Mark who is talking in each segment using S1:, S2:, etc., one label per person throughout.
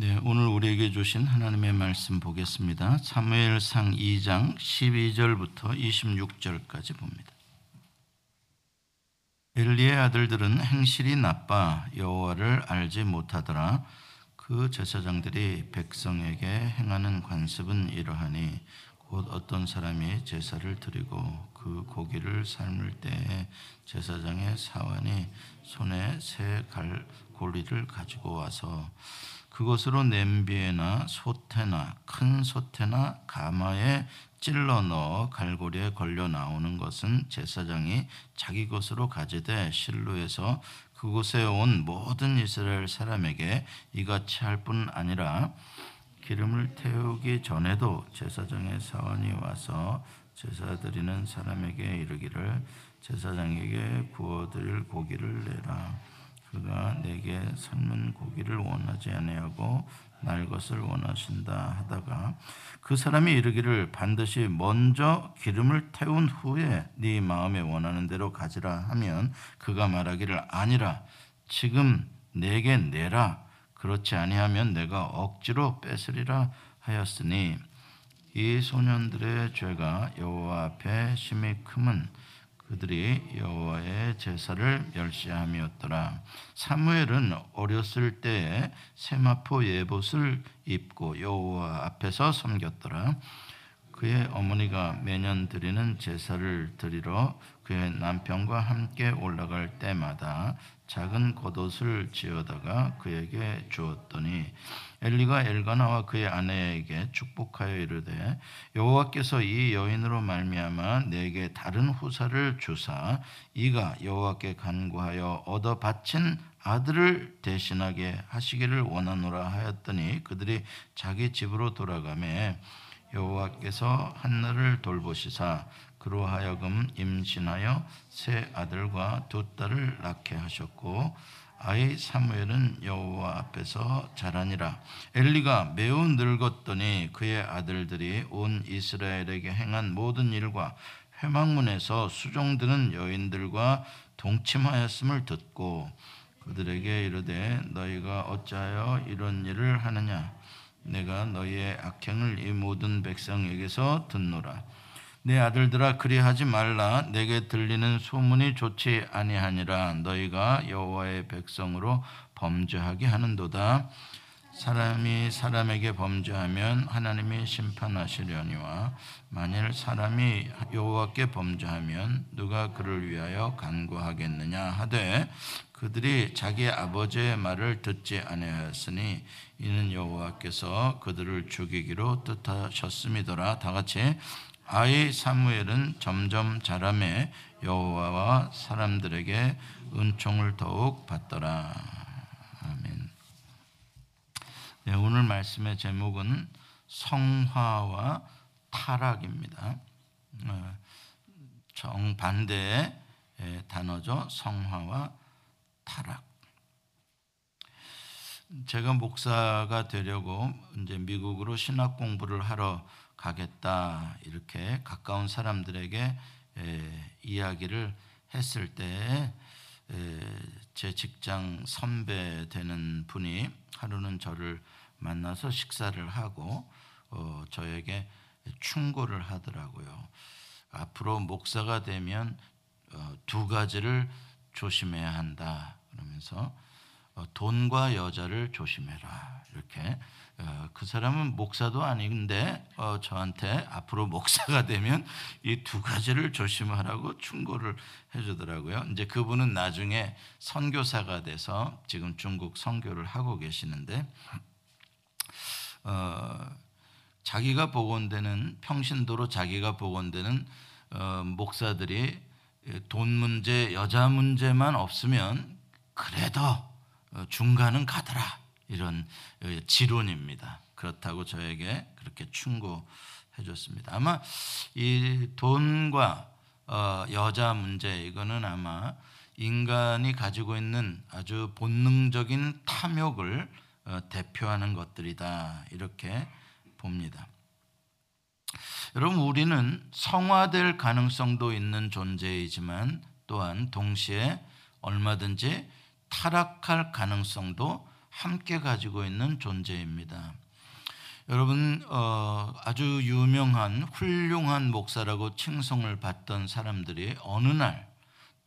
S1: 네, 오늘 우리에게 주신 하나님의 말씀 보겠습니다. 사무엘상 2장 12절부터 26절까지 봅니다. 엘리의 아들들은 행실이 나빠 여호와를 알지 못하더라. 그 제사장들이 백성에게 행하는 관습은 이러하니 곧 어떤 사람이 제사를 드리고 그 고기를 삶을 때에 제사장의 사환이 손에 새 갈 고리를 가지고 와서 그것으로 냄비에나 솥에나 큰 솥에나 가마에 찔러 넣어 갈고리에 걸려 나오는 것은 제사장이 자기 것으로 가지되 실로에서 그곳에 온 모든 이스라엘 사람에게 이같이 할 뿐 아니라 기름을 태우기 전에도 제사장의 사원이 와서 제사 드리는 사람에게 이르기를 제사장에게 구워 드릴 고기를 내라 그가 내게 삶은 고기를 원하지 아니하고 날 것을 원하신다 하다가 그 사람이 이르기를 반드시 먼저 기름을 태운 후에 네 마음에 원하는 대로 가지라 하면 그가 말하기를 아니라 지금 내게 내라 그렇지 아니하면 내가 억지로 뺏으리라 하였으니 이 소년들의 죄가 여호와 앞에 심히 크면 그들이 여호와의 제사를 멸시함이었더라. 사무엘은 어렸을 때에 세마포 예봇을 입고 여호와 앞에서 섬겼더라. 그의 어머니가 매년 드리는 제사를 드리러 그의 남편과 함께 올라갈 때마다 작은 겉옷을 지어다가 그에게 주었더니 엘리가 엘가나와 그의 아내에게 축복하여 이르되 여호와께서 이 여인으로 말미암아 내게 다른 후사를 주사 이가 여호와께 간구하여 얻어 바친 아들을 대신하게 하시기를 원하노라 하였더니 그들이 자기 집으로 돌아가매 여호와께서 한나를 돌보시사 그로 하여금 임신하여 세 아들과 두 딸을 낳게 하셨고 아이 사무엘은 여호와 앞에서 자라니라. 엘리가 매우 늙었더니 그의 아들들이 온 이스라엘에게 행한 모든 일과 회막문에서 수종드는 여인들과 동침하였음을 듣고 그들에게 이르되 너희가 어찌하여 이런 일을 하느냐 내가 너희의 악행을 이 모든 백성에게서 듣노라. 내 아들들아 그리하지 말라. 내게 들리는 소문이 좋지 아니하니라. 너희가 여호와의 백성으로 범죄하게 하는도다. 사람이 사람에게 범죄하면 하나님이 심판하시려니와 만일 사람이 여호와께 범죄하면 누가 그를 위하여 간구하겠느냐 하되 그들이 자기 아버지의 말을 듣지 아니하였으니 이는 여호와께서 그들을 죽이기로 뜻하셨음이더라 다 같이 아이 사무엘은 점점 자라매 여호와와 사람들에게 은총을 더욱 받더라. 아멘. 네, 오늘 말씀의 제목은 성화와 타락입니다. 어, 정반대의 단어죠. 성화와 타락. 제가 목사가 되려고 이제 미국으로 신학 공부를 하러 가겠다 이렇게 가까운 사람들에게 에, 이야기를 했을 때 제 직장 선배 되는 분이 하루는 저를 만나서 식사를 하고 어, 저에게 충고를 하더라고요. 앞으로 목사가 되면 어, 두 가지를 조심해야 한다 그러면서 어, 돈과 여자를 조심해라 이렇게 어, 그 사람은 목사도 아닌데 어, 저한테 앞으로 목사가 되면 이 두 가지를 조심하라고 충고를 해주더라고요. 이제 그분은 나중에 선교사가 돼서 지금 중국 선교를 하고 계시는데 어, 자기가 복원되는 평신도로 자기가 복원되는 어, 목사들이 돈 문제, 여자 문제만 없으면 그래도 어, 중간은 가더라. 이런 어, 지론입니다. 그렇다고 저에게 그렇게 충고해 줬습니다. 아마 이 돈과 어, 여자 문제 이거는 아마 인간이 가지고 있는 아주 본능적인 탐욕을 대표하는 것들이다 이렇게 봅니다. 여러분 우리는 성화될 가능성도 있는 존재이지만 또한 동시에 얼마든지 타락할 가능성도 함께 가지고 있는 존재입니다. 여러분 어, 아주 유명한 훌륭한 목사라고 칭송을 받던 사람들이 어느 날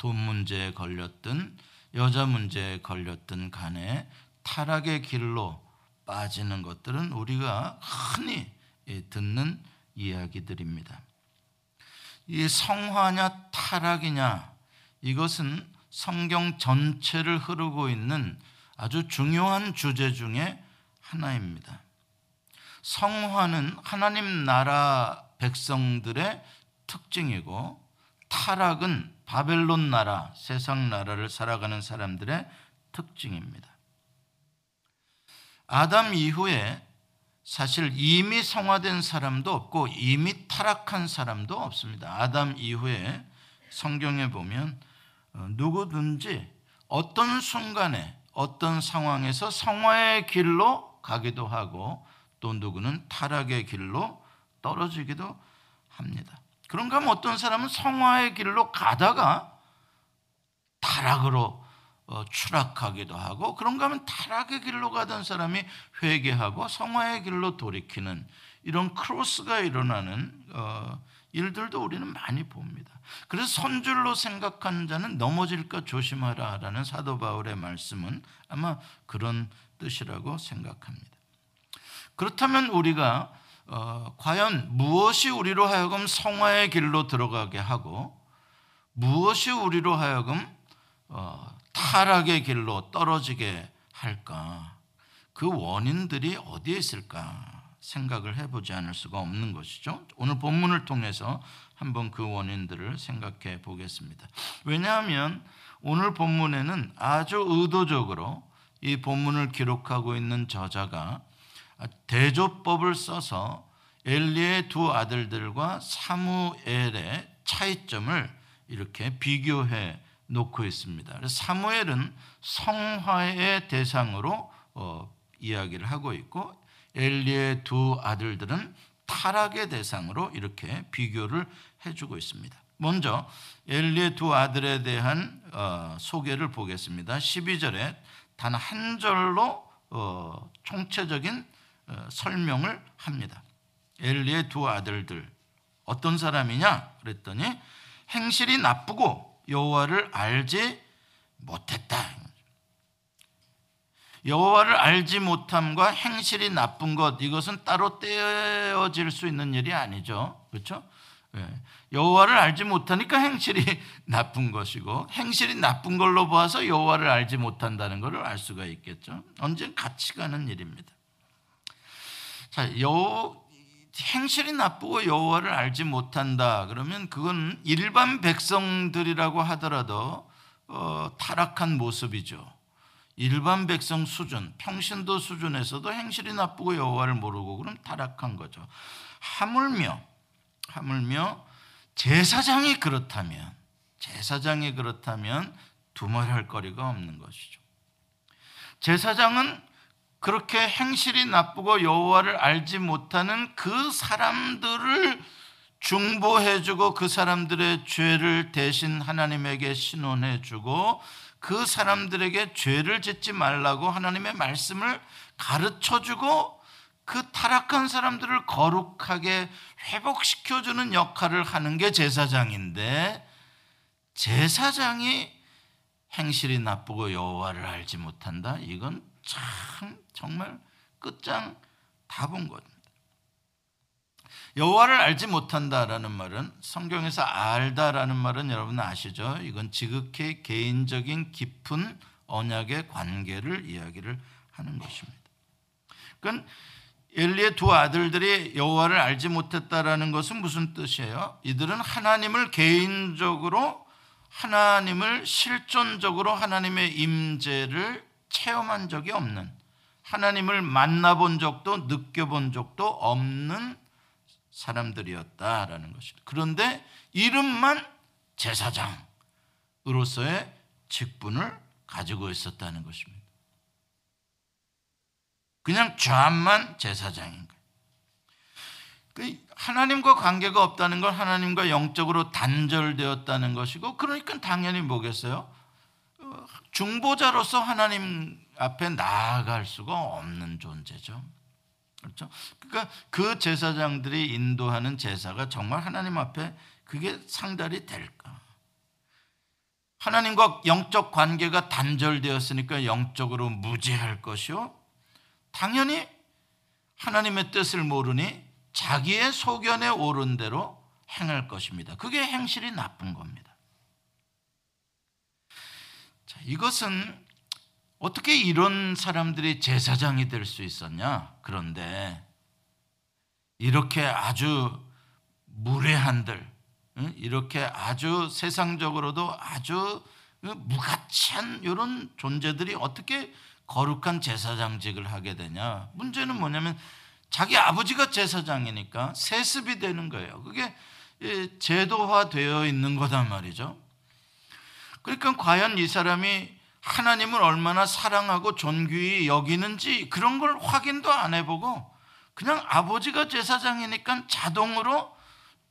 S1: 돈 문제에 걸렸든 여자 문제에 걸렸든 간에 타락의 길로 빠지는 것들은 우리가 흔히 예, 듣는 이야기들입니다. 이 성화냐 타락이냐 이것은 성경 전체를 흐르고 있는 아주 중요한 주제 중에 하나입니다. 성화는 하나님 나라 백성들의 특징이고 타락은 바벨론 나라, 세상 나라를 살아가는 사람들의 특징입니다. 아담 이후에 사실 이미 성화된 사람도 없고 이미 타락한 사람도 없습니다. 아담 이후에 성경에 보면 어, 누구든지 어떤 순간에 어떤 상황에서 성화의 길로 가기도 하고 또 누구는 타락의 길로 떨어지기도 합니다. 그런가 하면 어떤 사람은 성화의 길로 가다가 타락으로 어, 추락하기도 하고 그런가 하면 타락의 길로 가던 사람이 회개하고 성화의 길로 돌이키는 이런 크로스가 일어나는 어, 일들도 우리는 많이 봅니다. 그래서 선줄로 생각하는 자는 넘어질까 조심하라라는 사도 바울의 말씀은 아마 그런 뜻이라고 생각합니다. 그렇다면 우리가 어, 과연 무엇이 우리로 하여금 성화의 길로 들어가게 하고 무엇이 우리로 하여금 어, 타락의 길로 떨어지게 할까? 그 원인들이 어디에 있을까 생각을 해보지 않을 수가 없는 것이죠. 오늘 본문을 통해서 한번 그 원인들을 생각해 보겠습니다. 왜냐하면 오늘 본문에는 아주 의도적으로 이 본문을 기록하고 있는 저자가 대조법을 써서 엘리의 두 아들들과 사무엘의 차이점을 이렇게 비교해 놓고 있습니다. 사무엘은 성화의 대상으로 어, 이야기를 하고 있고 엘리의 두 아들들은 타락의 대상으로 이렇게 비교를 해주고 있습니다. 먼저 엘리의 두 아들에 대한 어, 소개를 보겠습니다. 12절에 단 한 절로 어, 총체적인 어, 설명을 합니다. 엘리의 두 아들들 어떤 사람이냐 그랬더니 행실이 나쁘고 여호와를 알지 못했다. 여호와를 알지 못함과 행실이 나쁜 것 이것은 따로 떼어질 수 있는 일이 아니죠. 그렇죠? 예. 여호와를 알지 못하니까 행실이 나쁜 것이고 행실이 나쁜 걸로 봐서 여호와를 알지 못한다는 것을 알 수가 있겠죠. 언젠 같이 가는 일입니다. 자, 여 행실이 나쁘고 여호와를 알지 못한다. 그러면 그건 일반 백성들이라고 하더라도 어, 타락한 모습이죠. 일반 백성 수준, 평신도 수준에서도 행실이 나쁘고 여호와를 모르고 그럼 타락한 거죠. 하물며 하물며 제사장이 그렇다면 제사장이 그렇다면 두말할 거리가 없는 것이죠. 제사장은 그렇게 행실이 나쁘고 여호와를 알지 못하는 그 사람들을 중보해주고 그 사람들의 죄를 대신 하나님에게 신원해주고 그 사람들에게 죄를 짓지 말라고 하나님의 말씀을 가르쳐 주고 그 타락한 사람들을 거룩하게 회복시켜 주는 역할을 하는 게 제사장인데 제사장이 행실이 나쁘고 여호와를 알지 못한다. 이건 참 정말 끝장 다본 겁니다. 여호와를 알지 못한다라는 말은 성경에서 알다라는 말은 여러분 아시죠? 이건 지극히 개인적인 깊은 언약의 관계를 이야기를 하는 것입니다. 그러니까 엘리의 두 아들들이 여호와를 알지 못했다라는 것은 무슨 뜻이에요? 이들은 하나님을 개인적으로 하나님을 실존적으로 하나님의 임재를 체험한 적이 없는 하나님을 만나본 적도 느껴본 적도 없는 사람들이었다라는 것입니다. 그런데 이름만 제사장으로서의 직분을 가지고 있었다는 것입니다. 그냥 좌만 제사장인 거예요. 그 하나님과 관계가 없다는 건 하나님과 영적으로 단절되었다는 것이고 그러니까 당연히 뭐겠어요? 중보자로서 하나님 앞에 나아갈 수가 없는 존재죠. 그렇죠? 그러니까 그 제사장들이 인도하는 제사가 정말 하나님 앞에 그게 상달이 될까? 하나님과 영적 관계가 단절되었으니까 영적으로 무지할 것이요. 당연히 하나님의 뜻을 모르니 자기의 소견에 오른 대로 행할 것입니다. 그게 행실이 나쁜 겁니다. 자, 이것은 어떻게 이런 사람들이 제사장이 될 수 있었냐? 그런데 이렇게 아주 무례한들, 이렇게 아주 세상적으로도 아주 무가치한 이런 존재들이 어떻게 거룩한 제사장직을 하게 되냐? 문제는 뭐냐면 자기 아버지가 제사장이니까 세습이 되는 거예요. 그게 제도화되어 있는 거단 말이죠. 그러니까 과연 이 사람이 하나님을 얼마나 사랑하고 존귀히 여기는지 그런 걸 확인도 안 해보고 그냥 아버지가 제사장이니까 자동으로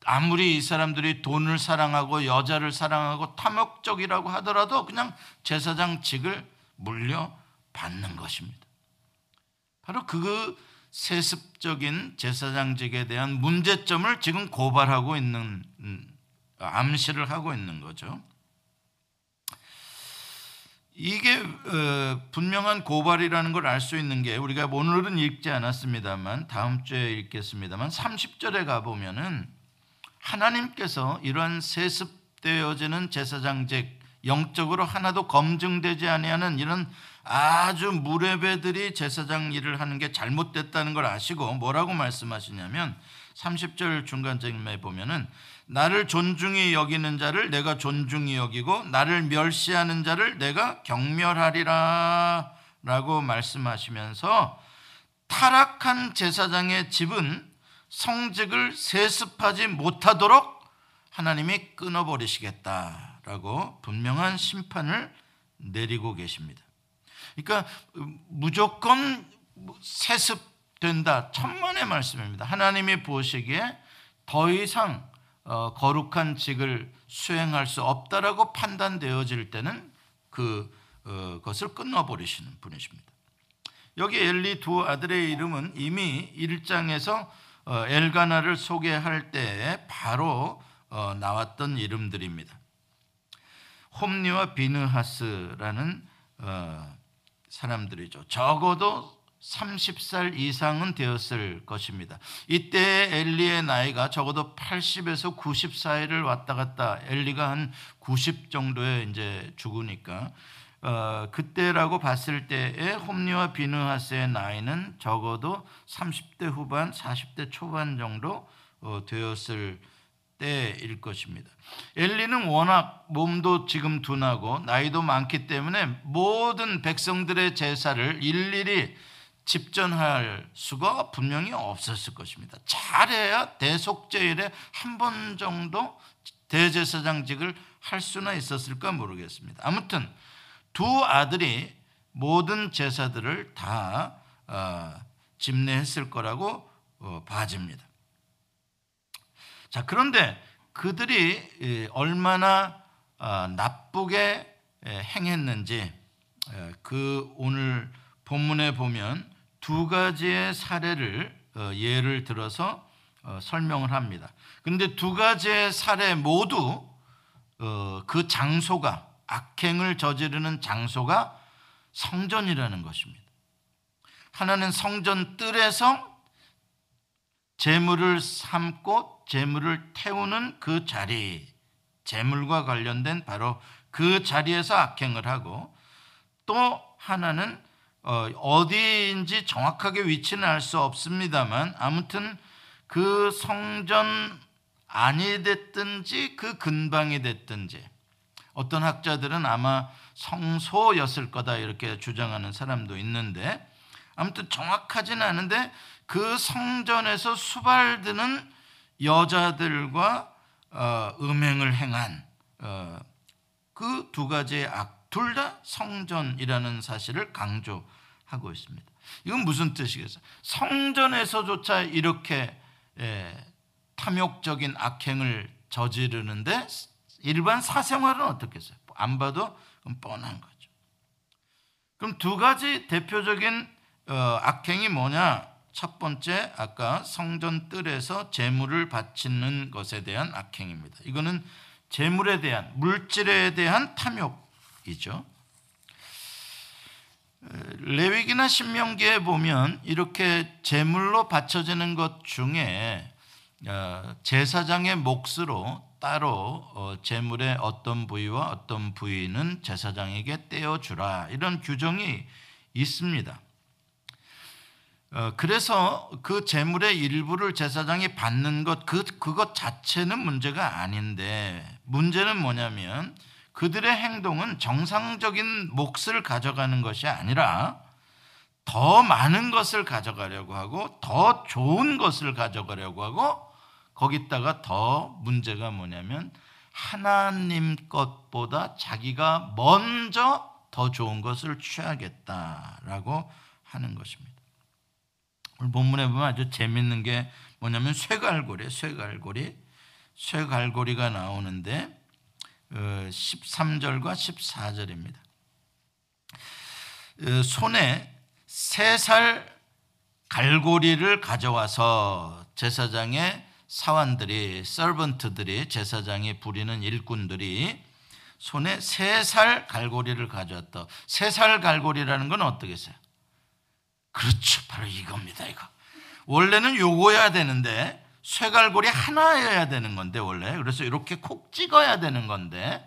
S1: 아무리 이 사람들이 돈을 사랑하고 여자를 사랑하고 탐욕적이라고 하더라도 그냥 제사장직을 물려받는 것입니다. 바로 그 세습적인 제사장직에 대한 문제점을 지금 고발하고 있는 음, 암시를 하고 있는 거죠. 이게 어, 분명한 고발이라는 걸 알 수 있는 게 우리가 오늘은 읽지 않았습니다만 다음 주에 읽겠습니다만 30절에 가 보면은 하나님께서 이러한 세습되어지는 제사장직 영적으로 하나도 검증되지 아니하는 이런 아주 무례배들이 제사장 일을 하는 게 잘못됐다는 걸 아시고 뭐라고 말씀하시냐면 30절 중간쯤에 보면은 나를 존중히 여기는 자를 내가 존중히 여기고 나를 멸시하는 자를 내가 경멸하리라 라고 말씀하시면서 타락한 제사장의 집은 성직을 세습하지 못하도록 하나님이 끊어버리시겠다라고 분명한 심판을 내리고 계십니다. 그러니까 무조건 세습된다. 천만의 말씀입니다. 하나님이 보시기에 더 이상 어, 거룩한 직을 수행할 수 없다라고 판단되어질 때는 그 어, 것을 끊어버리시는 분이십니다. 여기 엘리 두 아들의 이름은 이미 1장에서 어, 엘가나를 소개할 때 바로 나왔던 이름들입니다. 홈니와 비느하스라는 사람들이죠. 적어도 30살 이상은 되었을 것입니다. 이때 엘리의 나이가 적어도 80에서 90 사이를 왔다 갔다 엘리가 한 90 정도에 이제 죽으니까 어, 그때라고 봤을 때의 홈리와 비느하스의 나이는 적어도 30대 후반, 40대 초반 정도 어, 되었을 때일 것입니다. 엘리는 워낙 몸도 지금 둔하고 나이도 많기 때문에 모든 백성들의 제사를 일일이 집전할 수가 분명히 없었을 것입니다. 잘해야 대속제일에 한 번 정도 대제사장직을 할 수나 있었을까 모르겠습니다. 아무튼 두 아들이 모든 제사들을 다 어, 집례했을 거라고 어, 봐집니다. 자 그런데 그들이 얼마나 어, 나쁘게 행했는지 그 오늘 본문에 보면 두 가지의 사례를 어, 예를 들어서 어, 설명을 합니다. 근데 두 가지의 사례 모두 어, 그 장소가 악행을 저지르는 장소가 성전이라는 것입니다. 하나는 성전 뜰에서 재물을 삼고 재물을 태우는 그 자리, 재물과 관련된 바로 그 자리에서 악행을 하고 또 하나는 어, 디인지 정확하게 위치는 알 수 없습니다만 아무튼 그 성전 안이 됐든지 그 근방이 됐든지 어떤 학자들은 아마 성소였을 거다 이렇게 주장하는 사람도 있는데 아무튼 정확하지는 않은데 그 성전에서 수발드는 여자들과 어, 음행을 행한 어, 그두 가지의 악 둘 다 성전이라는 사실을 강조하고 있습니다. 이건 무슨 뜻이겠어요? 성전에서조차 이렇게 예, 탐욕적인 악행을 저지르는데 일반 사생활은 어떻겠어요? 안 봐도 뻔한 거죠. 그럼 두 가지 대표적인 어, 악행이 뭐냐? 첫 번째 아까 성전 뜰에서 재물을 바치는 것에 대한 악행입니다. 이거는 재물에 대한 물질에 대한 탐욕 이죠. 레위기나 신명기에 보면 이렇게 제물로 바쳐지는 것 중에 어, 제사장의 몫으로 따로 제물의 어, 어떤 부위와 어떤 부위는 제사장에게 떼어주라 이런 규정이 있습니다. 어, 그래서 그 재물의 일부를 제사장이 받는 것, 그, 그것 자체는 문제가 아닌데, 문제는 뭐냐면, 그들의 행동은 정상적인 몫을 가져가는 것이 아니라 더 많은 것을 가져가려고 하고 더 좋은 것을 가져가려고 하고 거기다가 더 문제가 뭐냐면 하나님 것보다 자기가 먼저 더 좋은 것을 취하겠다라고 하는 것입니다. 오늘 본문에 보면 아주 재밌는 게 뭐냐면 쇠갈고리, 쇠갈고리, 쇠갈고리가 나오는데 13절과 어, 14절입니다. 어, 손에 세 살 갈고리를 가져와서 제사장의 사환들이 서번트들이 제사장이 부리는 일꾼들이 손에 세 살 갈고리를 가져왔다. 세 살 갈고리라는 건 어떻겠어요? 그렇죠. 바로 이겁니다. 이거. 원래는 요거야 되는데 쇠갈고리 하나여야 되는 건데 원래 그래서 이렇게 콕 찍어야 되는 건데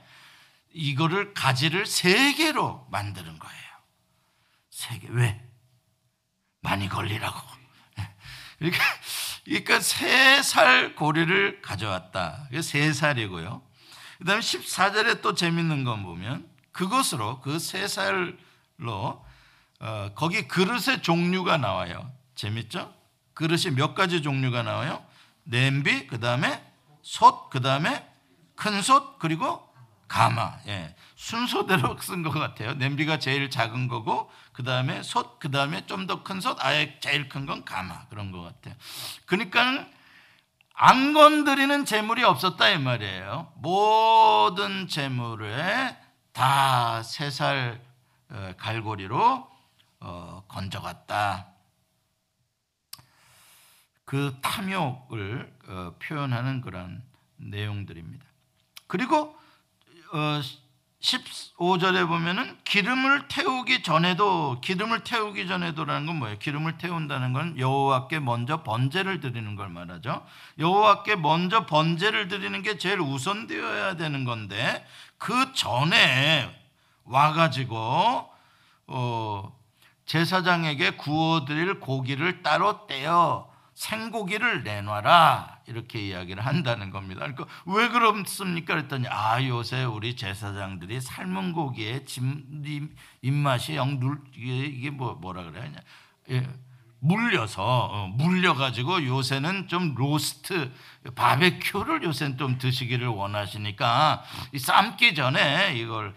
S1: 이거를 가지를 세 개로 만드는 거예요. 세 개. 왜? 많이 걸리라고. 그러니까, 그러니까 세 살 고리를 가져왔다. 세 살이고요. 그 다음에 14절에 또 재밌는 건 보면 그것으로 그 세 살로 어, 거기 그릇의 종류가 나와요. 재밌죠? 그릇이 몇 가지 종류가 나와요? 냄비, 그 다음에 솥, 그 다음에 큰 솥, 그리고 가마. 예. 순서대로 쓴 것 같아요. 냄비가 제일 작은 거고, 그 다음에 솥, 그 다음에 좀 더 큰 솥, 아예 제일 큰 건 가마. 그런 것 같아요. 그러니까 안 건드리는 재물이 없었다 이 말이에요. 모든 재물에 다 세살 어, 갈고리로 어, 건져갔다. 그 탐욕을 어, 표현하는 그런 내용들입니다. 그리고 어, 15절에 보면은 기름을 태우기 전에도 기름을 태우기 전에도라는 건 뭐예요? 기름을 태운다는 건 여호와께 먼저 번제를 드리는 걸 말하죠. 여호와께 먼저 번제를 드리는 게 제일 우선되어야 되는 건데 그 전에 와 가지고 어, 제사장에게 구워 드릴 고기를 따로 떼어 생고기를 내놔라 이렇게 이야기를 한다는 겁니다. 그러니까 왜 그렇습니까? 그랬더니 아 요새 우리 제사장들이 삶은 고기에 집 입맛이 영 눌, 이게, 이게 뭐 뭐라 그래야 하냐 예, 물려서 어, 물려가지고 요새는 좀 로스트 바베큐를 요새는 좀 드시기를 원하시니까 삶기 전에 이걸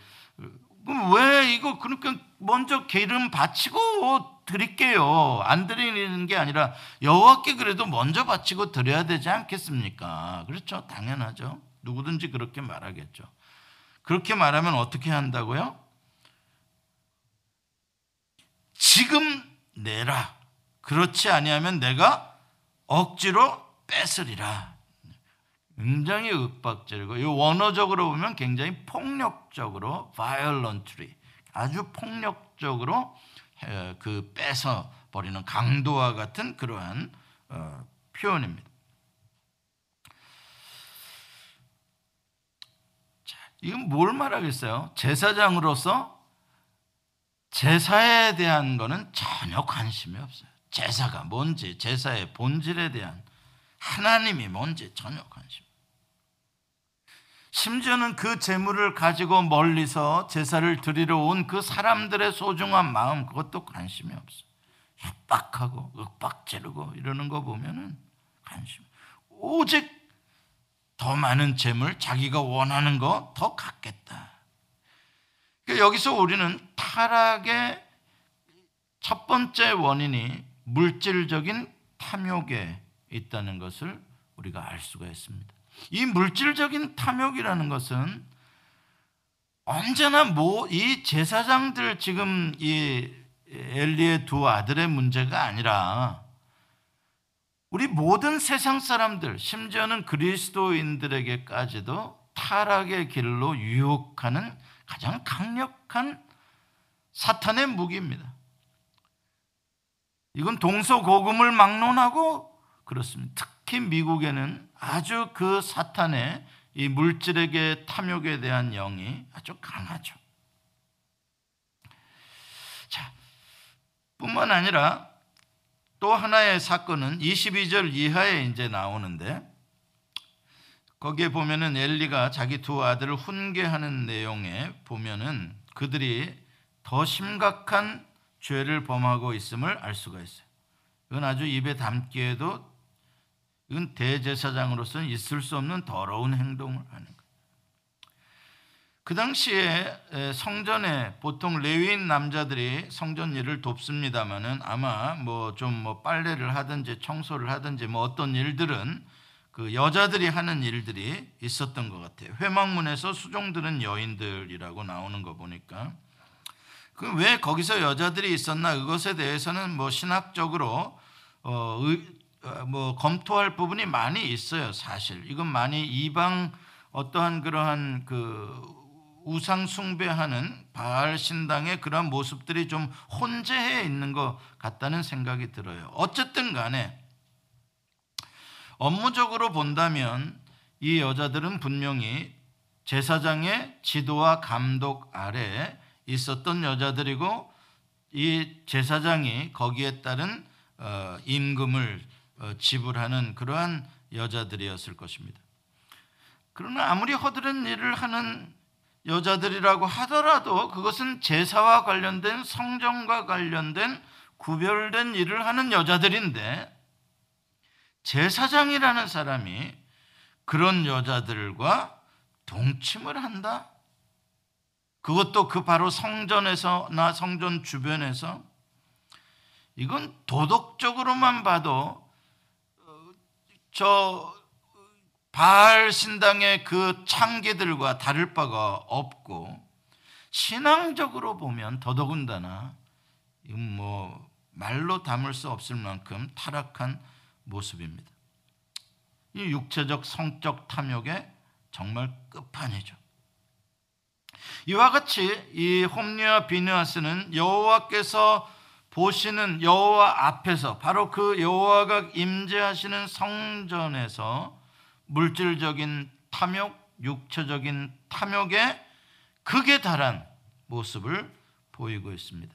S1: 그럼 왜 이거 그러니까 먼저 기름 바치고 드릴게요. 안 드리는 게 아니라 여호와께 그래도 먼저 바치고 드려야 되지 않겠습니까? 그렇죠. 당연하죠. 누구든지 그렇게 말하겠죠. 그렇게 말하면 어떻게 한다고요? 지금 내라. 그렇지 아니하면 내가 억지로 뺏으리라. 굉장히 윽박질고 이 원어적으로 보면 굉장히 폭력적으로 violently 아주 폭력적으로 그 뺏어 버리는 강도와 같은 그러한 어, 표현입니다. 자, 이건 뭘 말하겠어요? 제사장으로서 제사에 대한 거는 전혀 관심이 없어요. 제사가 뭔지, 제사의 본질에 대한 하나님이 뭔지 전혀 관심. 심지어는 그 재물을 가지고 멀리서 제사를 드리러 온 그 사람들의 소중한 마음 그것도 관심이 없어. 협박하고 윽박지르고 이러는 거 보면은 관심. 오직 더 많은 재물 자기가 원하는 거 더 갖겠다. 그러니까 여기서 우리는 타락의 첫 번째 원인이 물질적인 탐욕에 있다는 것을 우리가 알 수가 있습니다. 이 물질적인 탐욕이라는 것은 언제나 뭐 이 제사장들 지금 이 엘리의 두 아들의 문제가 아니라 우리 모든 세상 사람들 심지어는 그리스도인들에게까지도 타락의 길로 유혹하는 가장 강력한 사탄의 무기입니다. 이건 동서고금을 막론하고 그렇습니다. 특히 미국에는 아주 그 사탄의 이 물질에게 탐욕에 대한 영이 아주 강하죠. 자, 뿐만 아니라 또 하나의 사건은 22절 이하에 이제 나오는데 거기에 보면은 엘리가 자기 두 아들을 훈계하는 내용에 보면은 그들이 더 심각한 죄를 범하고 있음을 알 수가 있어요. 이건 아주 입에 담기에도 이건 대제사장으로서는 있을 수 없는 더러운 행동을 하는 거예요. 그 당시에 성전에 보통 레위인 남자들이 성전 일을 돕습니다만은 아마 뭐좀뭐 빨래를 하든지 청소를 하든지 뭐 어떤 일들은 그 여자들이 하는 일들이 있었던 것 같아요. 회막문에서 수종 들은 여인들이라고 나오는 거 보니까 그 왜 거기서 여자들이 있었나 그것에 대해서는 뭐 신학적으로 어, 어, 뭐 검토할 부분이 많이 있어요. 사실 이건 많이 이방 어떠한 그러한 그 우상 숭배하는 바알 신당의 그런 모습들이 좀 혼재해 있는 것 같다는 생각이 들어요. 어쨌든 간에 업무적으로 본다면 이 여자들은 분명히 제사장의 지도와 감독 아래 있었던 여자들이고 이 제사장이 거기에 따른 어, 임금을 어, 지불하는 그러한 여자들이었을 것입니다. 그러나 아무리 허드렛 일을 하는 여자들이라고 하더라도 그것은 제사와 관련된 성전과 관련된 구별된 일을 하는 여자들인데 제사장이라는 사람이 그런 여자들과 동침을 한다? 그것도 그 바로 성전에서나 성전 주변에서 이건 도덕적으로만 봐도 어, 저 바알 신당의 그 창기들과 다를 바가 없고 신앙적으로 보면 더더군다나 뭐 말로 담을 수 없을 만큼 타락한 모습입니다. 이 육체적 성적 탐욕의 정말 끝판이죠. 이와 같이 이 홈리와 비느하스는 여호와께서 보시는 여호와 앞에서 바로 그 여호와가 임재하시는 성전에서 물질적인 탐욕, 육체적인 탐욕에 극에 달한 모습을 보이고 있습니다.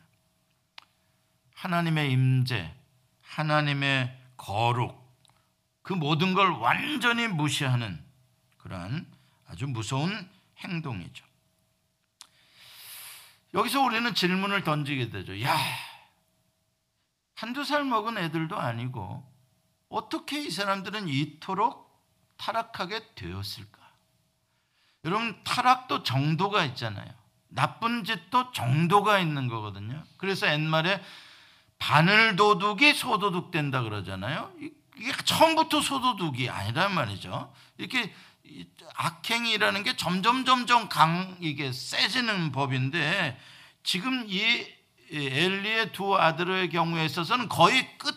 S1: 하나님의 임재, 하나님의 거룩, 그 모든 걸 완전히 무시하는 그러한 아주 무서운 행동이죠. 여기서 우리는 질문을 던지게 되죠. 야, 한두 살 먹은 애들도 아니고 어떻게 이 사람들은 이토록 타락하게 되었을까? 여러분, 타락도 정도가 있잖아요. 나쁜 짓도 정도가 있는 거거든요. 그래서 옛말에 바늘 도둑이 소도둑 된다 그러잖아요. 이게 처음부터 소도둑이 아니란 말이죠. 이렇게 악행이라는 게 점점 점점 강 이게 세지는 법인데 지금 이 엘리의 두 아들의 경우에 있어서는 거의 끝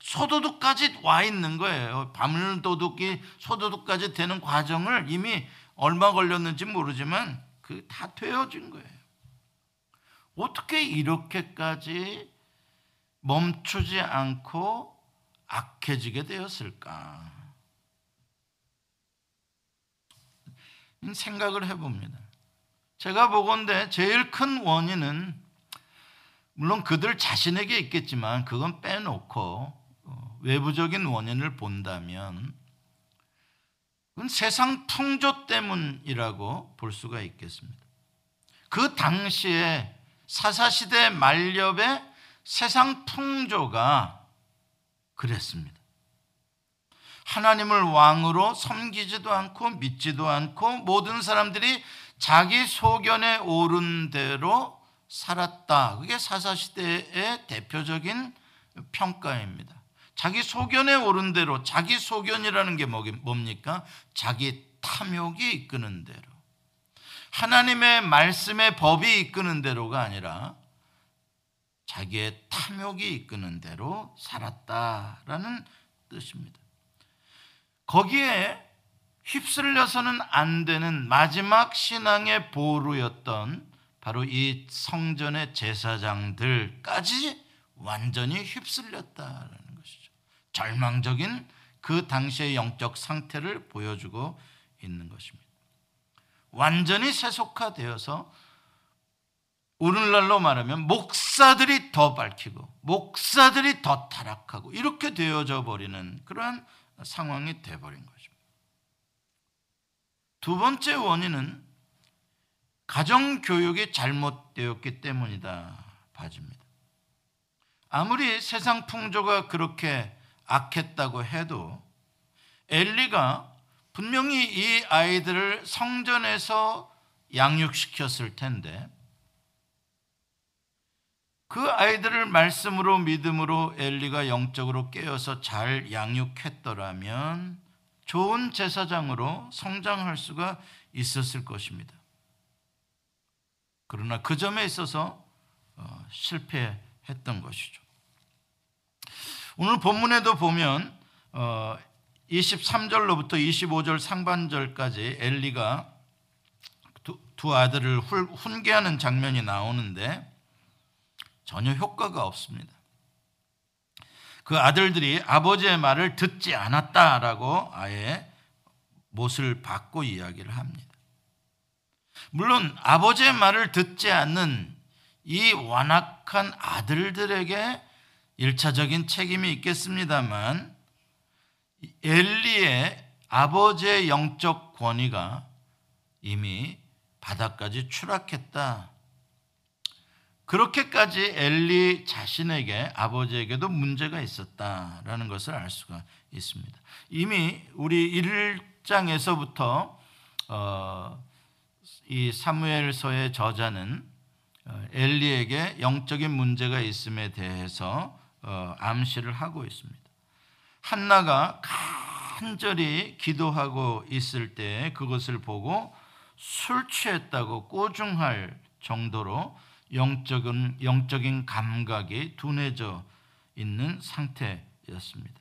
S1: 소도둑까지 와 있는 거예요. 바물도둑이 소도둑까지 되는 과정을 이미 얼마 걸렸는지 모르지만 그 다 되어진 거예요. 어떻게 이렇게까지 멈추지 않고 악해지게 되었을까? 생각을 해봅니다. 제가 보건대 제일 큰 원인은 물론 그들 자신에게 있겠지만 그건 빼놓고 어, 외부적인 원인을 본다면 그건 세상 풍조 때문이라고 볼 수가 있겠습니다. 그 당시에 사사시대 말렵의 세상 풍조가 그랬습니다. 하나님을 왕으로 섬기지도 않고 믿지도 않고 모든 사람들이 자기 소견에 오른 대로 살았다. 그게 사사시대의 대표적인 평가입니다. 자기 소견에 오른 대로, 자기 소견이라는 게 뭡니까? 자기 탐욕이 이끄는 대로. 하나님의 말씀의 법이 이끄는 대로가 아니라 자기의 탐욕이 이끄는 대로 살았다라는 뜻입니다. 거기에 휩쓸려서는 안 되는 마지막 신앙의 보루였던 바로 이 성전의 제사장들까지 완전히 휩쓸렸다라는 것이죠. 절망적인 그 당시의 영적 상태를 보여주고 있는 것입니다. 완전히 세속화되어서 오늘날로 말하면 목사들이 더 밝히고 목사들이 더 타락하고 이렇게 되어져 버리는 그러한 상황이 돼버린 것입니다. 두 번째 원인은 가정 교육이 잘못되었기 때문이다 봐집니다. 아무리 세상 풍조가 그렇게 악했다고 해도 엘리가 분명히 이 아이들을 성전에서 양육시켰을 텐데 그 아이들을 말씀으로 믿음으로 엘리가 영적으로 깨어서 잘 양육했더라면 좋은 제사장으로 성장할 수가 있었을 것입니다. 그러나 그 점에 있어서 어, 실패했던 것이죠. 오늘 본문에도 보면 23절로부터 어, 25절 상반절까지 엘리가 두 아들을 훈계하는 장면이 나오는데 전혀 효과가 없습니다. 그 아들들이 아버지의 말을 듣지 않았다라고 아예 못을 받고 이야기를 합니다. 물론 아버지의 말을 듣지 않는 이 완악한 아들들에게 일차적인 책임이 있겠습니다만 엘리의 아버지의 영적 권위가 이미 바닥까지 추락했다. 그렇게까지 엘리 자신에게 아버지에게도 문제가 있었다라는 것을 알 수가 있습니다. 이미 우리 1장에서부터 어, 이 사무엘서의 저자는 어, 엘리에게 영적인 문제가 있음에 대해서 어, 암시를 하고 있습니다. 한나가 간절히 기도하고 있을 때 그것을 보고 술 취했다고 꼬중할 정도로 영적인, 영적인 감각이 둔해져 있는 상태였습니다.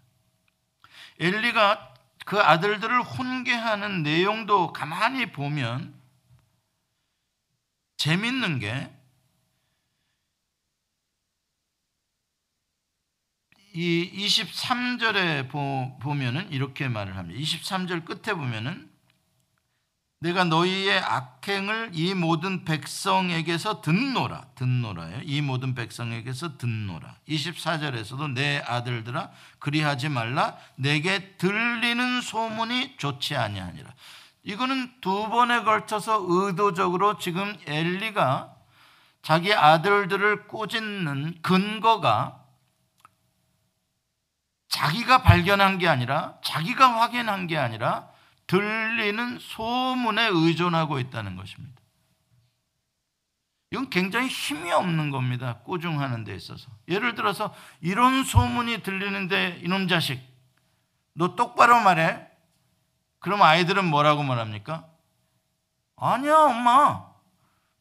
S1: 엘리가 그 아들들을 훈계하는 내용도 가만히 보면 재밌는 게 이 23절에 보면은 이렇게 말을 합니다. 23절 끝에 보면은 내가 너희의 악행을 이 모든 백성에게서 듣노라. 듣노라요. 이 모든 백성에게서 듣노라. 24절에서도 내 아들들아 그리하지 말라. 내게 들리는 소문이 좋지 아니하니라. 이거는 두 번에 걸쳐서 의도적으로 지금 엘리가 자기 아들들을 꾸짖는 근거가 자기가 발견한 게 아니라 자기가 확인한 게 아니라 들리는 소문에 의존하고 있다는 것입니다. 이건 굉장히 힘이 없는 겁니다. 꾸중하는 데 있어서. 예를 들어서 이런 소문이 들리는데 이놈 자식 너 똑바로 말해. 그럼 아이들은 뭐라고 말합니까? 아니야 엄마.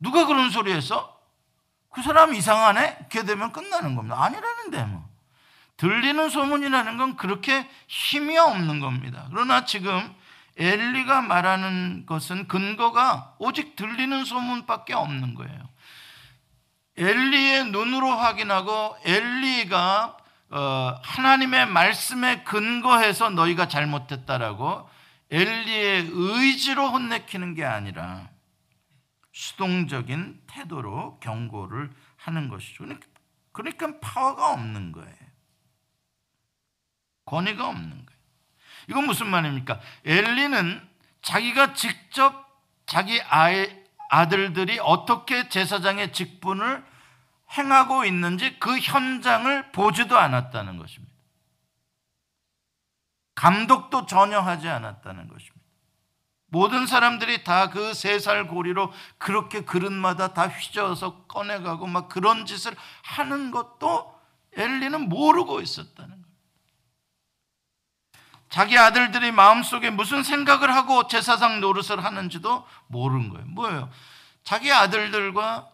S1: 누가 그런 소리 했어? 그 사람 이상하네? 이렇게 되면 끝나는 겁니다. 아니라는데 뭐. 들리는 소문이라는 건 그렇게 힘이 없는 겁니다. 그러나 지금 엘리가 말하는 것은 근거가 오직 들리는 소문밖에 없는 거예요. 엘리의 눈으로 확인하고 엘리가 어, 하나님의 말씀에 근거해서 너희가 잘못했다라고 엘리의 의지로 혼내키는 게 아니라 수동적인 태도로 경고를 하는 것이죠. 그러니까, 그러니까 파워가 없는 거예요. 권위가 없는 거예요. 이건 무슨 말입니까? 엘리는 자기가 직접 자기 아이, 아들들이 어떻게 제사장의 직분을 행하고 있는지 그 현장을 보지도 않았다는 것입니다. 감독도 전혀 하지 않았다는 것입니다. 모든 사람들이 다 그 세 살 고리로 그렇게 그릇마다 다 휘저어서 꺼내가고 막 그런 짓을 하는 것도 엘리는 모르고 있었다는 자기 아들들이 마음속에 무슨 생각을 하고 제사상 노릇을 하는지도 모르는 거예요. 뭐예요? 자기 아들들과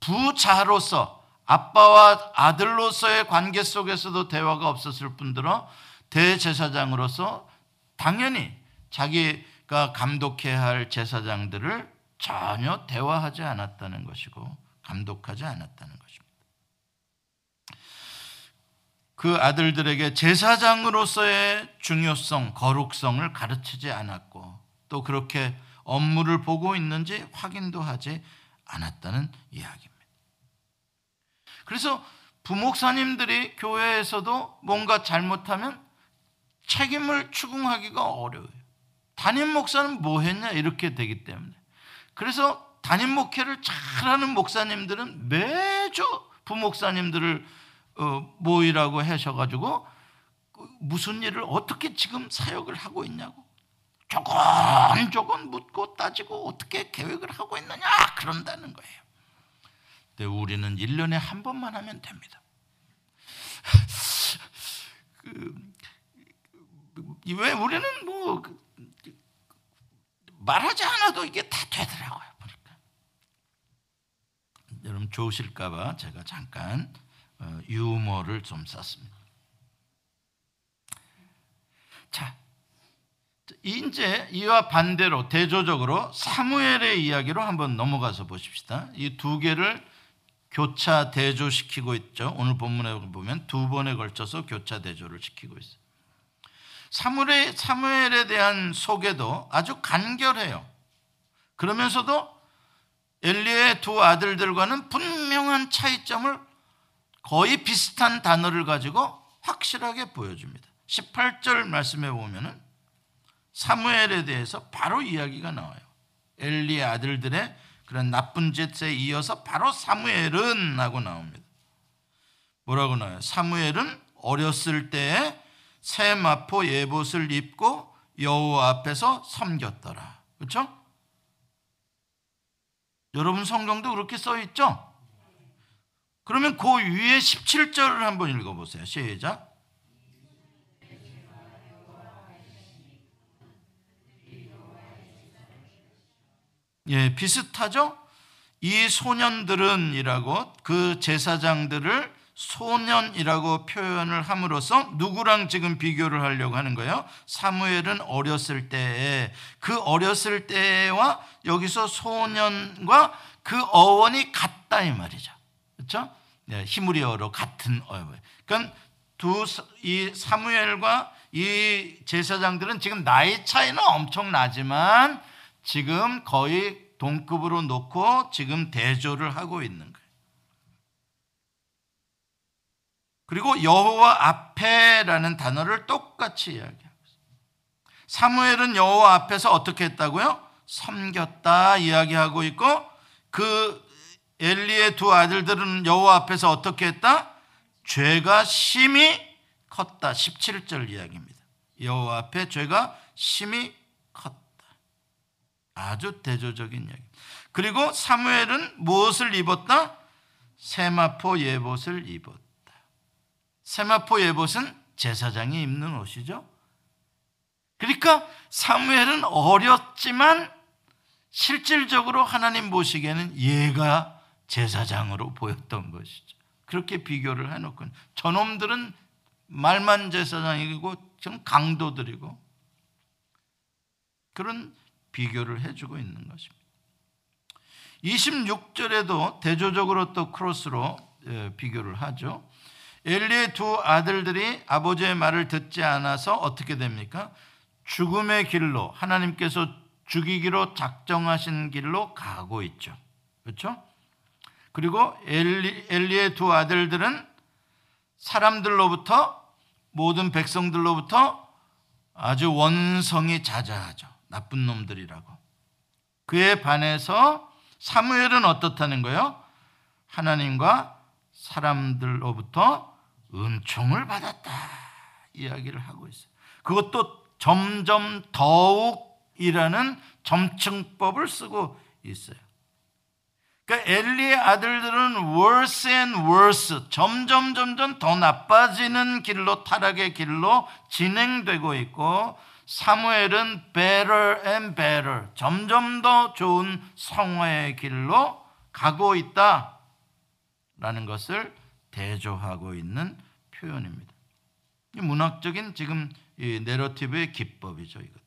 S1: 부자로서 아빠와 아들로서의 관계 속에서도 대화가 없었을 뿐더러 대제사장으로서 당연히 자기가 감독해야 할 제사장들을 전혀 대화하지 않았다는 것이고 감독하지 않았다는 것입니다. 그 아들들에게 제사장으로서의 중요성, 거룩성을 가르치지 않았고 또 그렇게 업무를 보고 있는지 확인도 하지 않았다는 이야기입니다. 그래서 부목사님들이 교회에서도 뭔가 잘못하면 책임을 추궁하기가 어려워요. 담임 목사는 뭐 했냐 이렇게 되기 때문에. 그래서 담임 목회를 잘하는 목사님들은 매주 부목사님들을 어, 모이라고 하셔가지고 그 무슨 일을 어떻게 지금 사역을 하고 있냐고 조곤조곤 묻고 따지고 어떻게 계획을 하고 있느냐 그런다는 거예요. 근데 우리는 1년에 한 번만 하면 됩니다. 그, 왜 우리는 뭐 그, 말하지 않아도 이게 다 되더라고요. 보니까. 여러분 좋으실까봐 제가 잠깐 어, 유머를 좀 썼습니다. 자, 이제 이와 반대로 대조적으로 사무엘의 이야기로 한번 넘어가서 보십시다. 이 두 개를 교차 대조시키고 있죠. 오늘 본문에 보면 두 번에 걸쳐서 교차 대조를 시키고 있어요. 사무엘의, 사무엘에 대한 소개도 아주 간결해요. 그러면서도 엘리의 두 아들들과는 분명한 차이점을 거의 비슷한 단어를 가지고 확실하게 보여줍니다. 18절 말씀해 보면은 사무엘에 대해서 바로 이야기가 나와요. 엘리의 아들들의 그런 나쁜 짓에 이어서 바로 사무엘은 하고 나옵니다. 뭐라고 나와요? 사무엘은 어렸을 때에 새 마포 예봇을 입고 여호와 앞에서 섬겼더라. 그렇죠? 여러분 성경도 그렇게 써 있죠? 그러면 그 위에 17절을 한번 읽어 보세요. 시작. 예, 비슷하죠? 이 소년들은이라고 그 제사장들을 소년이라고 표현을 함으로써 누구랑 지금 비교를 하려고 하는 거예요? 사무엘은 어렸을 때에 그 어렸을 때와 여기서 소년과 그 어원이 같다 이 말이죠. 그렇죠? 네, 히브리어로 같은 어원. 그러니까 두 이 사무엘과 이 제사장들은 지금 나이 차이는 엄청 나지만 지금 거의 동급으로 놓고 지금 대조를 하고 있는 거예요. 그리고 여호와 앞에라는 단어를 똑같이 이야기하고 있어요. 사무엘은 여호와 앞에서 어떻게 했다고요? 섬겼다 이야기하고 있고 그 엘리의 두 아들들은 여호와 앞에서 어떻게 했다? 죄가 심히 컸다. 17절 이야기입니다. 여호와 앞에 죄가 심히 컸다. 아주 대조적인 이야기. 그리고 사무엘은 무엇을 입었다? 세마포 예봇을 입었다. 세마포 예봇은 제사장이 입는 옷이죠. 그러니까 사무엘은 어렸지만 실질적으로 하나님 보시기에는 얘가 제사장으로 보였던 것이죠. 그렇게 비교를 해놓고 저놈들은 말만 제사장이고 좀 강도들이고 그런 비교를 해주고 있는 것입니다. 26절에도 대조적으로 또 크로스로 예, 비교를 하죠. 엘리의 두 아들들이 아버지의 말을 듣지 않아서 어떻게 됩니까? 죽음의 길로 하나님께서 죽이기로 작정하신 길로 가고 있죠. 그렇죠? 그리고 엘리, 엘리의 두 아들들은 사람들로부터 모든 백성들로부터 아주 원성이 자자하죠. 나쁜 놈들이라고. 그에 반해서 사무엘은 어떻다는 거예요? 하나님과 사람들로부터 은총을 받았다. 이야기를 하고 있어요. 그것도 점점 더욱이라는 점층법을 쓰고 있어요. 그러니까 엘리의 아들들은 worse and worse 점점 점점 더 나빠지는 길로 타락의 길로 진행되고 있고 사무엘은 better and better 점점 더 좋은 성화의 길로 가고 있다라는 것을 대조하고 있는 표현입니다. 문학적인 지금 이 내러티브의 기법이죠, 이것들.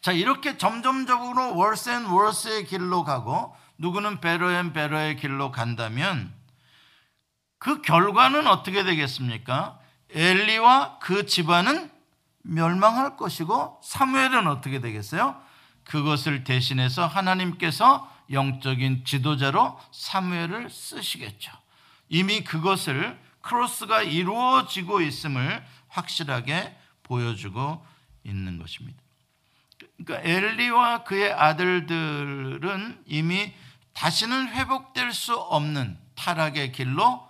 S1: 자, 이렇게 점점적으로 worse and worse의 길로 가고 누구는 better and better의 길로 간다면 그 결과는 어떻게 되겠습니까? 엘리와 그 집안은 멸망할 것이고 사무엘은 어떻게 되겠어요? 그것을 대신해서 하나님께서 영적인 지도자로 사무엘을 쓰시겠죠. 이미 그것을 크로스가 이루어지고 있음을 확실하게 보여주고 있는 것입니다. 그러니까 엘리와 그의 아들들은 이미 다시는 회복될 수 없는 타락의 길로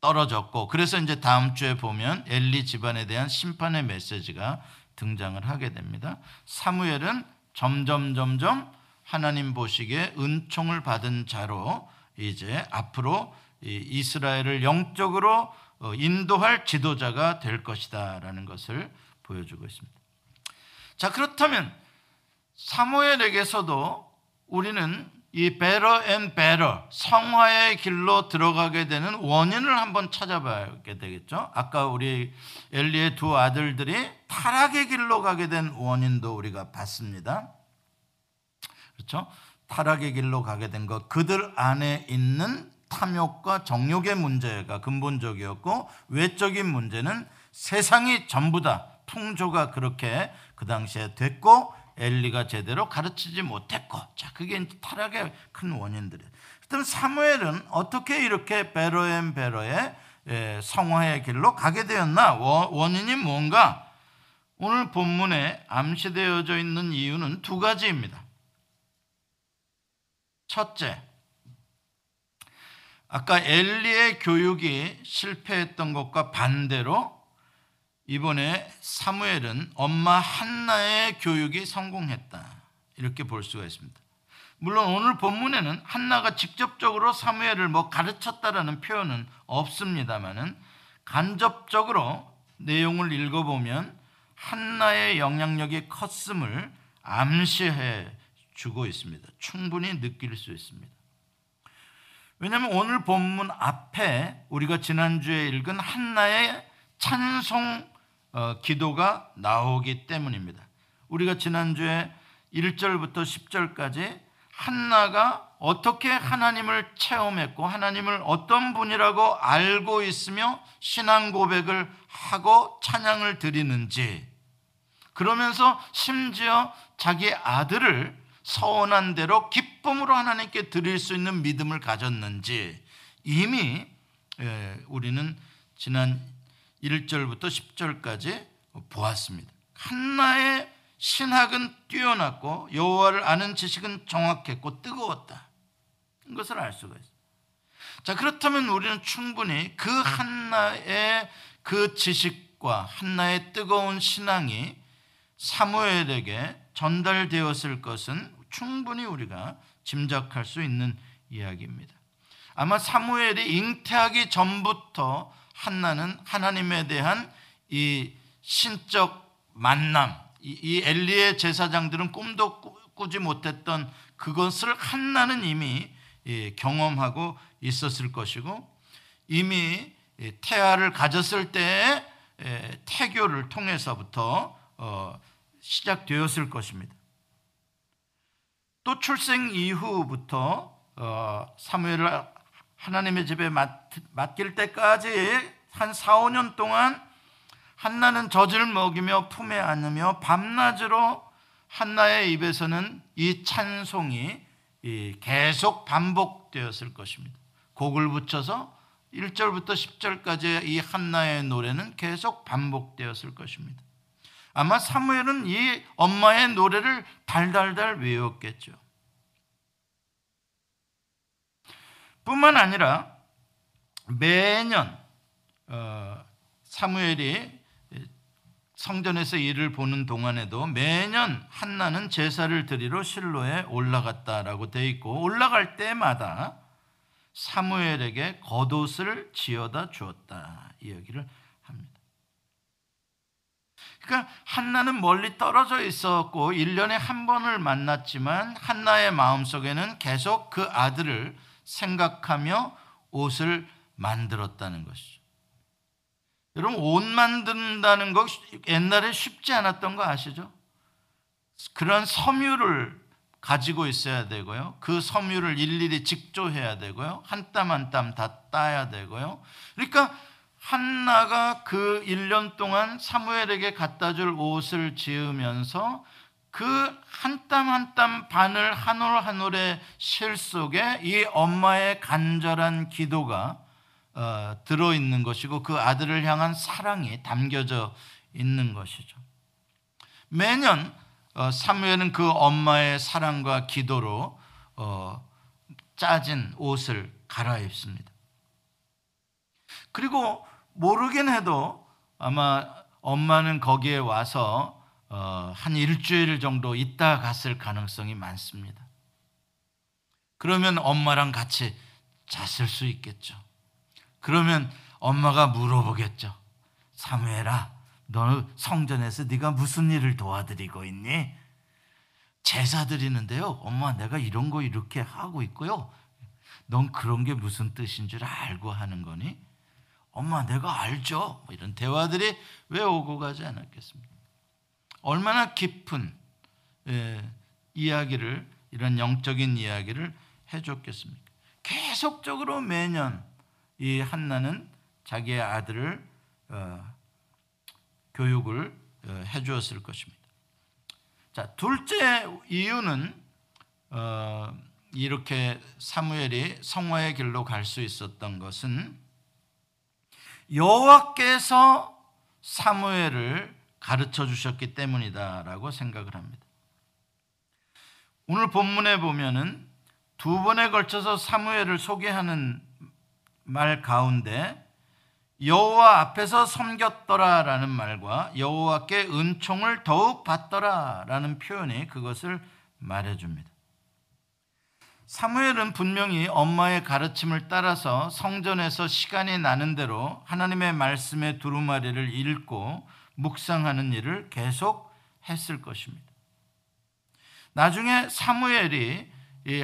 S1: 떨어졌고 그래서 이제 다음 주에 보면 엘리 집안에 대한 심판의 메시지가 등장을 하게 됩니다. 사무엘은 점점 점점 하나님 보시기에 은총을 받은 자로 이제 앞으로 이스라엘을 영적으로 어, 인도할 지도자가 될 것이다라는 것을 보여주고 있습니다. 자, 그렇다면 사무엘에게서도 우리는 이 better and better 성화의 길로 들어가게 되는 원인을 한번 찾아봐야 되겠죠. 아까 우리 엘리의 두 아들들이 타락의 길로 가게 된 원인도 우리가 봤습니다. 그렇죠? 타락의 길로 가게 된 것, 그들 안에 있는 탐욕과 정욕의 문제가 근본적이었고 외적인 문제는 세상이 전부 다 풍조가 그렇게 그 당시에 됐고 엘리가 제대로 가르치지 못했고 자 그게 타락의 큰 원인들이에요. 그렇다면 사무엘은 어떻게 이렇게 베로엔 베로의 성화의 길로 가게 되었나 원인이 뭔가 오늘 본문에 암시되어져 있는 이유는 두 가지입니다. 첫째, 아까 엘리의 교육이 실패했던 것과 반대로 이번에 사무엘은 엄마 한나의 교육이 성공했다. 이렇게 볼 수가 있습니다. 물론 오늘 본문에는 한나가 직접적으로 사무엘을 뭐 가르쳤다라는 표현은 없습니다만은 간접적으로 내용을 읽어보면 한나의 영향력이 컸음을 암시해 주고 있습니다. 충분히 느낄 수 있습니다. 왜냐하면 오늘 본문 앞에 우리가 지난주에 읽은 한나의 찬송 어, 기도가 나오기 때문입니다. 우리가 지난주에 1절부터 10절까지 한나가 어떻게 하나님을 체험했고 하나님을 어떤 분이라고 알고 있으며 신앙 고백을 하고 찬양을 드리는지 그러면서 심지어 자기 아들을 서원한 대로 기쁨으로 하나님께 드릴 수 있는 믿음을 가졌는지 이미 예, 우리는 지난 1절부터 10절까지 보았습니다. 한나의 신학은 뛰어났고 여호와를 아는 지식은 정확했고 뜨거웠다. 이것을 알 수가 있어요. 자, 그렇다면 우리는 충분히 그 한나의 그 지식과 한나의 뜨거운 신앙이 사무엘에게 전달되었을 것은 충분히 우리가 짐작할 수 있는 이야기입니다. 아마 사무엘이 잉태하기 전부터 한나는 하나님에 대한 이 신적 만남, 이 엘리의 제사장들은 꿈도 꾸지 못했던 그것을 한나는 이미 예, 경험하고 있었을 것이고 이미 태아를 가졌을 때 태교를 통해서부터 어, 시작되었을 것입니다. 또 출생 이후부터 어, 사무엘을 하나님의 집에 맡길 때까지 한 4, 5년 동안 한나는 젖을 먹이며 품에 안으며 밤낮으로 한나의 입에서는 이 찬송이 계속 반복되었을 것입니다. 곡을 붙여서 1절부터 10절까지 이 한나의 노래는 계속 반복되었을 것입니다. 아마 사무엘은 이 엄마의 노래를 달달달 외웠겠죠. 뿐만 아니라 매년 어, 사무엘이 성전에서 일을 보는 동안에도 매년 한나는 제사를 드리러 실로에 올라갔다라고 돼 있고 올라갈 때마다 사무엘에게 겉옷을 지어다 주었다 이 얘기를 합니다. 그러니까 한나는 멀리 떨어져 있었고 1년에 한 번을 만났지만 한나의 마음속에는 계속 그 아들을 생각하며 옷을 만들었다는 것이죠. 여러분 옷 만든다는 거 옛날에 쉽지 않았던 거 아시죠? 그런 섬유를 가지고 있어야 되고요. 그 섬유를 일일이 직조해야 되고요. 한 땀 한 땀 다 따야 되고요. 그러니까 한나가 그 1년 동안 사무엘에게 갖다 줄 옷을 지으면서 그 한 땀 한 땀 바늘 한 올 한 올의 실 속에 이 엄마의 간절한 기도가 어, 들어 있는 것이고 그 아들을 향한 사랑이 담겨져 있는 것이죠. 매년 어, 사무엘은 그 엄마의 사랑과 기도로 어, 짜진 옷을 갈아입습니다. 그리고 모르긴 해도 아마 엄마는 거기에 와서 어, 한 일주일 정도 있다 갔을 가능성이 많습니다. 그러면 엄마랑 같이 잤을 수 있겠죠. 그러면 엄마가 물어보겠죠. 사무엘아, 너 성전에서 네가 무슨 일을 도와드리고 있니? 제사 드리는데요. 엄마 내가 이런 거 이렇게 하고 있고요. 넌 그런 게 무슨 뜻인 줄 알고 하는 거니? 엄마 내가 알죠. 뭐 이런 대화들이 왜 오고 가지 않았겠습니까? 얼마나 깊은 예, 이야기를 이런 영적인 이야기를 해줬겠습니까? 계속적으로 매년 이 한나는 자기의 아들을 어, 교육을 어, 해주었을 것입니다. 자 둘째 이유는 어, 이렇게 사무엘이 성화의 길로 갈 수 있었던 것은 여호와께서 사무엘을 가르쳐 주셨기 때문이다라고 생각을 합니다. 오늘 본문에 보면은 두 번에 걸쳐서 사무엘을 소개하는 말 가운데 여호와 앞에서 섬겼더라라는 말과 여호와께 은총을 더욱 받더라라는 표현이 그것을 말해 줍니다. 사무엘은 분명히 엄마의 가르침을 따라서 성전에서 시간이 나는 대로 하나님의 말씀의 두루마리를 읽고 묵상하는 일을 계속 했을 것입니다. 나중에 사무엘이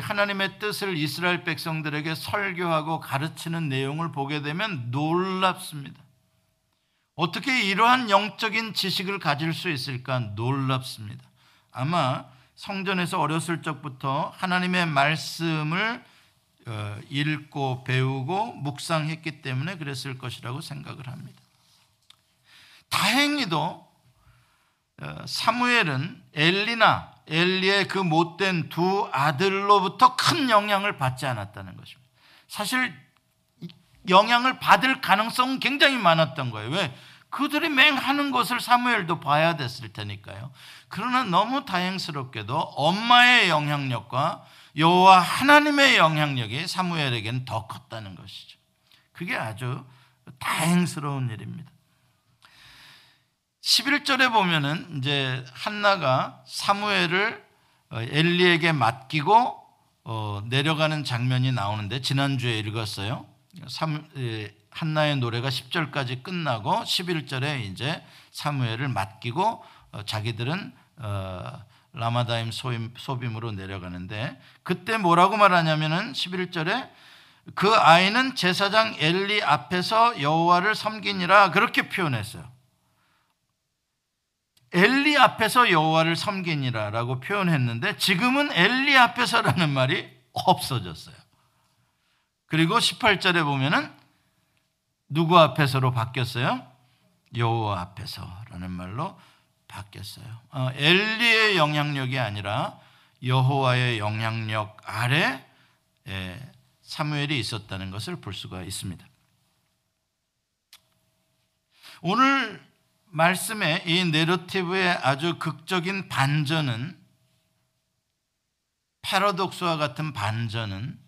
S1: 하나님의 뜻을 이스라엘 백성들에게 설교하고 가르치는 내용을 보게 되면 놀랍습니다. 어떻게 이러한 영적인 지식을 가질 수 있을까 놀랍습니다. 아마 성전에서 어렸을 적부터 하나님의 말씀을 어, 읽고 배우고 묵상했기 때문에 그랬을 것이라고 생각을 합니다. 다행히도 어, 사무엘은 엘리나 엘리의 그 못된 두 아들로부터 큰 영향을 받지 않았다는 것입니다. 사실 영향을 받을 가능성은 굉장히 많았던 거예요. 왜? 그들이 맹하는 것을 사무엘도 봐야 됐을 테니까요. 그러나 너무 다행스럽게도 엄마의 영향력과 여호와 하나님의 영향력이 사무엘에게는 더 컸다는 것이죠. 그게 아주 다행스러운 일입니다. 11절에 보면은 이제 한나가 사무엘을 어, 엘리에게 맡기고 어, 내려가는 장면이 나오는데 지난주에 읽었어요. 한나의 노래가 10절까지 끝나고 11절에 이제 사무엘을 맡기고 어, 자기들은 라마다임 소빔 으로 내려가는데 그때 뭐라고 말하냐면은 11절에 그 아이는 제사장 엘리 앞에서 여호와를 섬기니라 그렇게 표현했어요. 엘리 앞에서 여호와를 섬기니라라고 표현했는데 지금은 엘리 앞에서라는 말이 없어졌어요. 그리고 18절에 보면은 누구 앞에서로 바뀌었어요? 여호와 앞에서라는 말로 바뀌었어요. 어, 엘리의 영향력이 아니라 여호와의 영향력 아래 예, 사무엘이 있었다는 것을 볼 수가 있습니다. 오늘 말씀의 이 내러티브의 아주 극적인 반전은 패러독스와 같은 반전은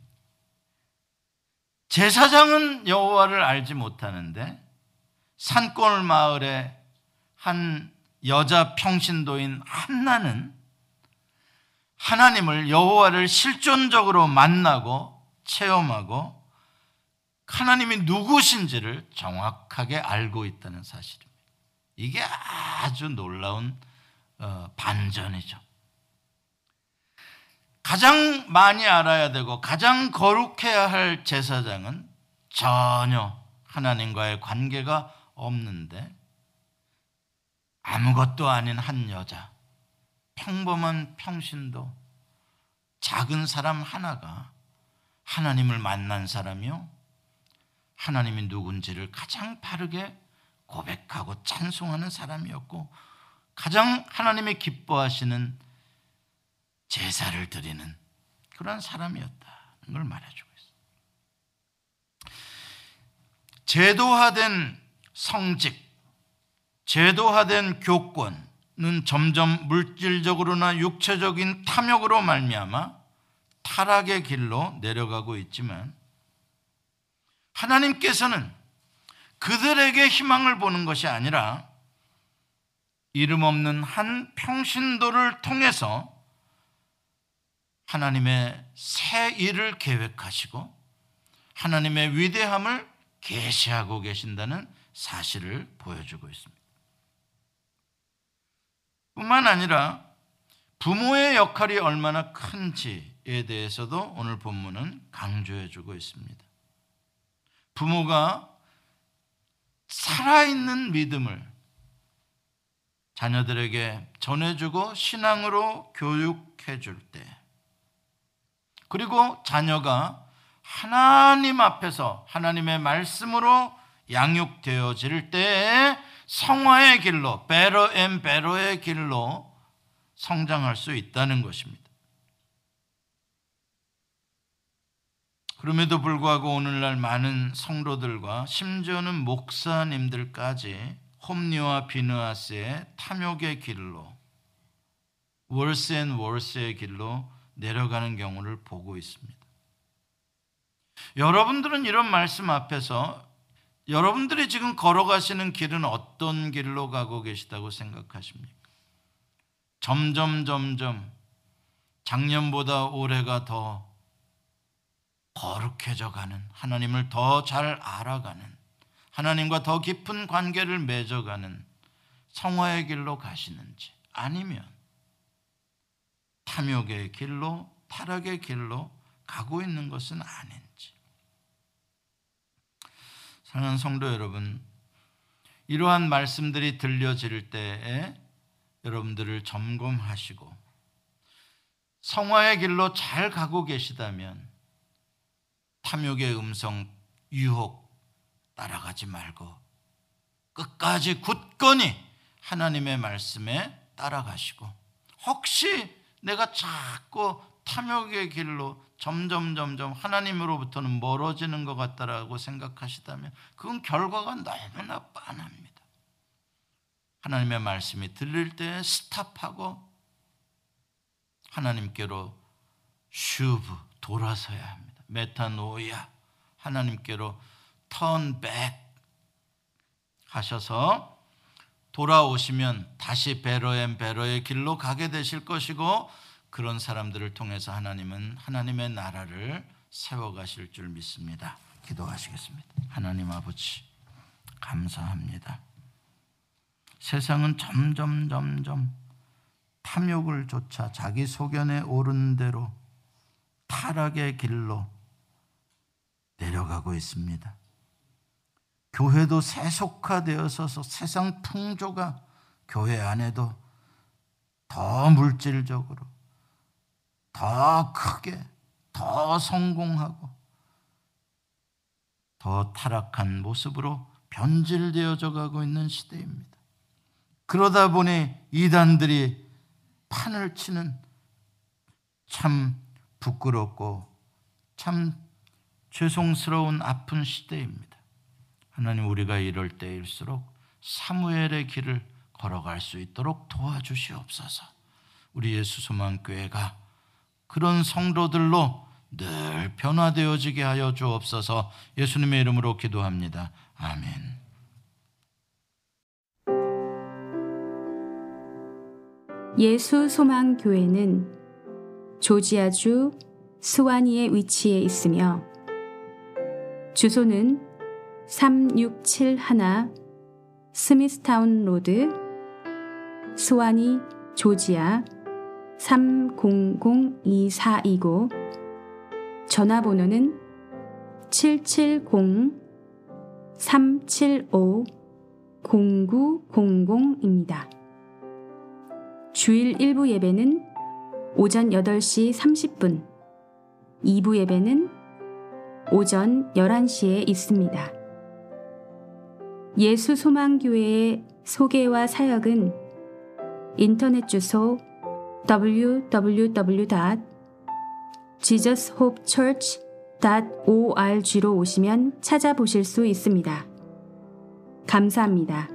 S1: 제사장은 여호와를 알지 못하는데 산골 마을에 한 여자 평신도인 한나는 하나님을 여호와를 실존적으로 만나고 체험하고 하나님이 누구신지를 정확하게 알고 있다는 사실입니다. 이게 아주 놀라운 어, 반전이죠. 가장 많이 알아야 되고 가장 거룩해야 할 제사장은 전혀 하나님과의 관계가 없는데 아무것도 아닌 한 여자, 평범한 평신도, 작은 사람 하나가 하나님을 만난 사람이요. 하나님이 누군지를 가장 바르게 고백하고 찬송하는 사람이었고 가장 하나님이 기뻐하시는 제사를 드리는 그런 사람이었다는 걸 말해주고 있습니다. 제도화된 성직, 제도화된 교권은 점점 물질적으로나 육체적인 탐욕으로 말미암아 타락의 길로 내려가고 있지만 하나님께서는 그들에게 희망을 보는 것이 아니라 이름 없는 한 평신도를 통해서 하나님의 새 일을 계획하시고 하나님의 위대함을 계시하고 계신다는 사실을 보여주고 있습니다. 뿐만 아니라 부모의 역할이 얼마나 큰지에 대해서도 오늘 본문은 강조해 주고 있습니다. 부모가 살아있는 믿음을 자녀들에게 전해주고 신앙으로 교육해 줄 때, 그리고 자녀가 하나님 앞에서 하나님의 말씀으로 양육되어질 때에 성화의 길로, better and better의 길로 성장할 수 있다는 것입니다. 그럼에도 불구하고 오늘날 많은 성도들과 심지어는 목사님들까지 홉니와 비느하스의 탐욕의 길로 worse and worse의 길로 내려가는 경우를 보고 있습니다. 여러분들은 이런 말씀 앞에서 여러분들이 지금 걸어가시는 길은 어떤 길로 가고 계시다고 생각하십니까? 점점 점점 작년보다 올해가 더 거룩해져 가는 하나님을 더 잘 알아가는 하나님과 더 깊은 관계를 맺어 가는 성화의 길로 가시는지 아니면 탐욕의 길로 타락의 길로 가고 있는 것은 아닌지 사랑하는 성도 여러분 이러한 말씀들이 들려질 때에 여러분들을 점검하시고 성화의 길로 잘 가고 계시다면 탐욕의 음성, 유혹 따라가지 말고 끝까지 굳건히 하나님의 말씀에 따라가시고 혹시 내가 자꾸 탐욕의 길로 점점 점점 하나님으로부터는 멀어지는 것 같다라고 생각하시다면 그건 결과가 너무나 빤합니다. 하나님의 말씀이 들릴 때 스탑하고 하나님께로 슈브 돌아서야 합니다. 메타노야 하나님께로 turn back 하셔서 돌아오시면 다시 better and better의 길로 가게 되실 것이고 그런 사람들을 통해서 하나님은 하나님의 나라를 세워 가실 줄 믿습니다. 기도하시겠습니다. 하나님 아버지 감사합니다. 세상은 점점 점점 탐욕을 쫓아 자기 소견에 오른 대로 타락의 길로 내려가고 있습니다. 교회도 세속화되어서 세상 풍조가 교회 안에도 더 물질적으로 더 크게 더 성공하고 더 타락한 모습으로 변질되어져 가고 있는 시대입니다. 그러다 보니 이단들이 판을 치는 참 부끄럽고 참 죄송스러운 아픈 시대입니다. 하나님 우리가 이럴 때일수록 사무엘의 길을 걸어갈 수 있도록 도와주시옵소서. 우리 예수 소망 교회가 그런 성도들로 늘 변화되어지게 하여 주옵소서. 예수님의 이름으로 기도합니다. 아멘.
S2: 예수 소망 교회는 조지아주 스와니에 위치해 있으며 주소는 3671 스미스타운 로드 스와니 조지아 30024이고 전화번호는 770-375-0900입니다. 주일 1부 예배는 오전 8시 30분, 2부 예배는 오전 11시에 있습니다. 예수 소망교회의 소개와 사역은 인터넷 주소 www.jesushopechurch.org로 오시면 찾아보실 수 있습니다. 감사합니다.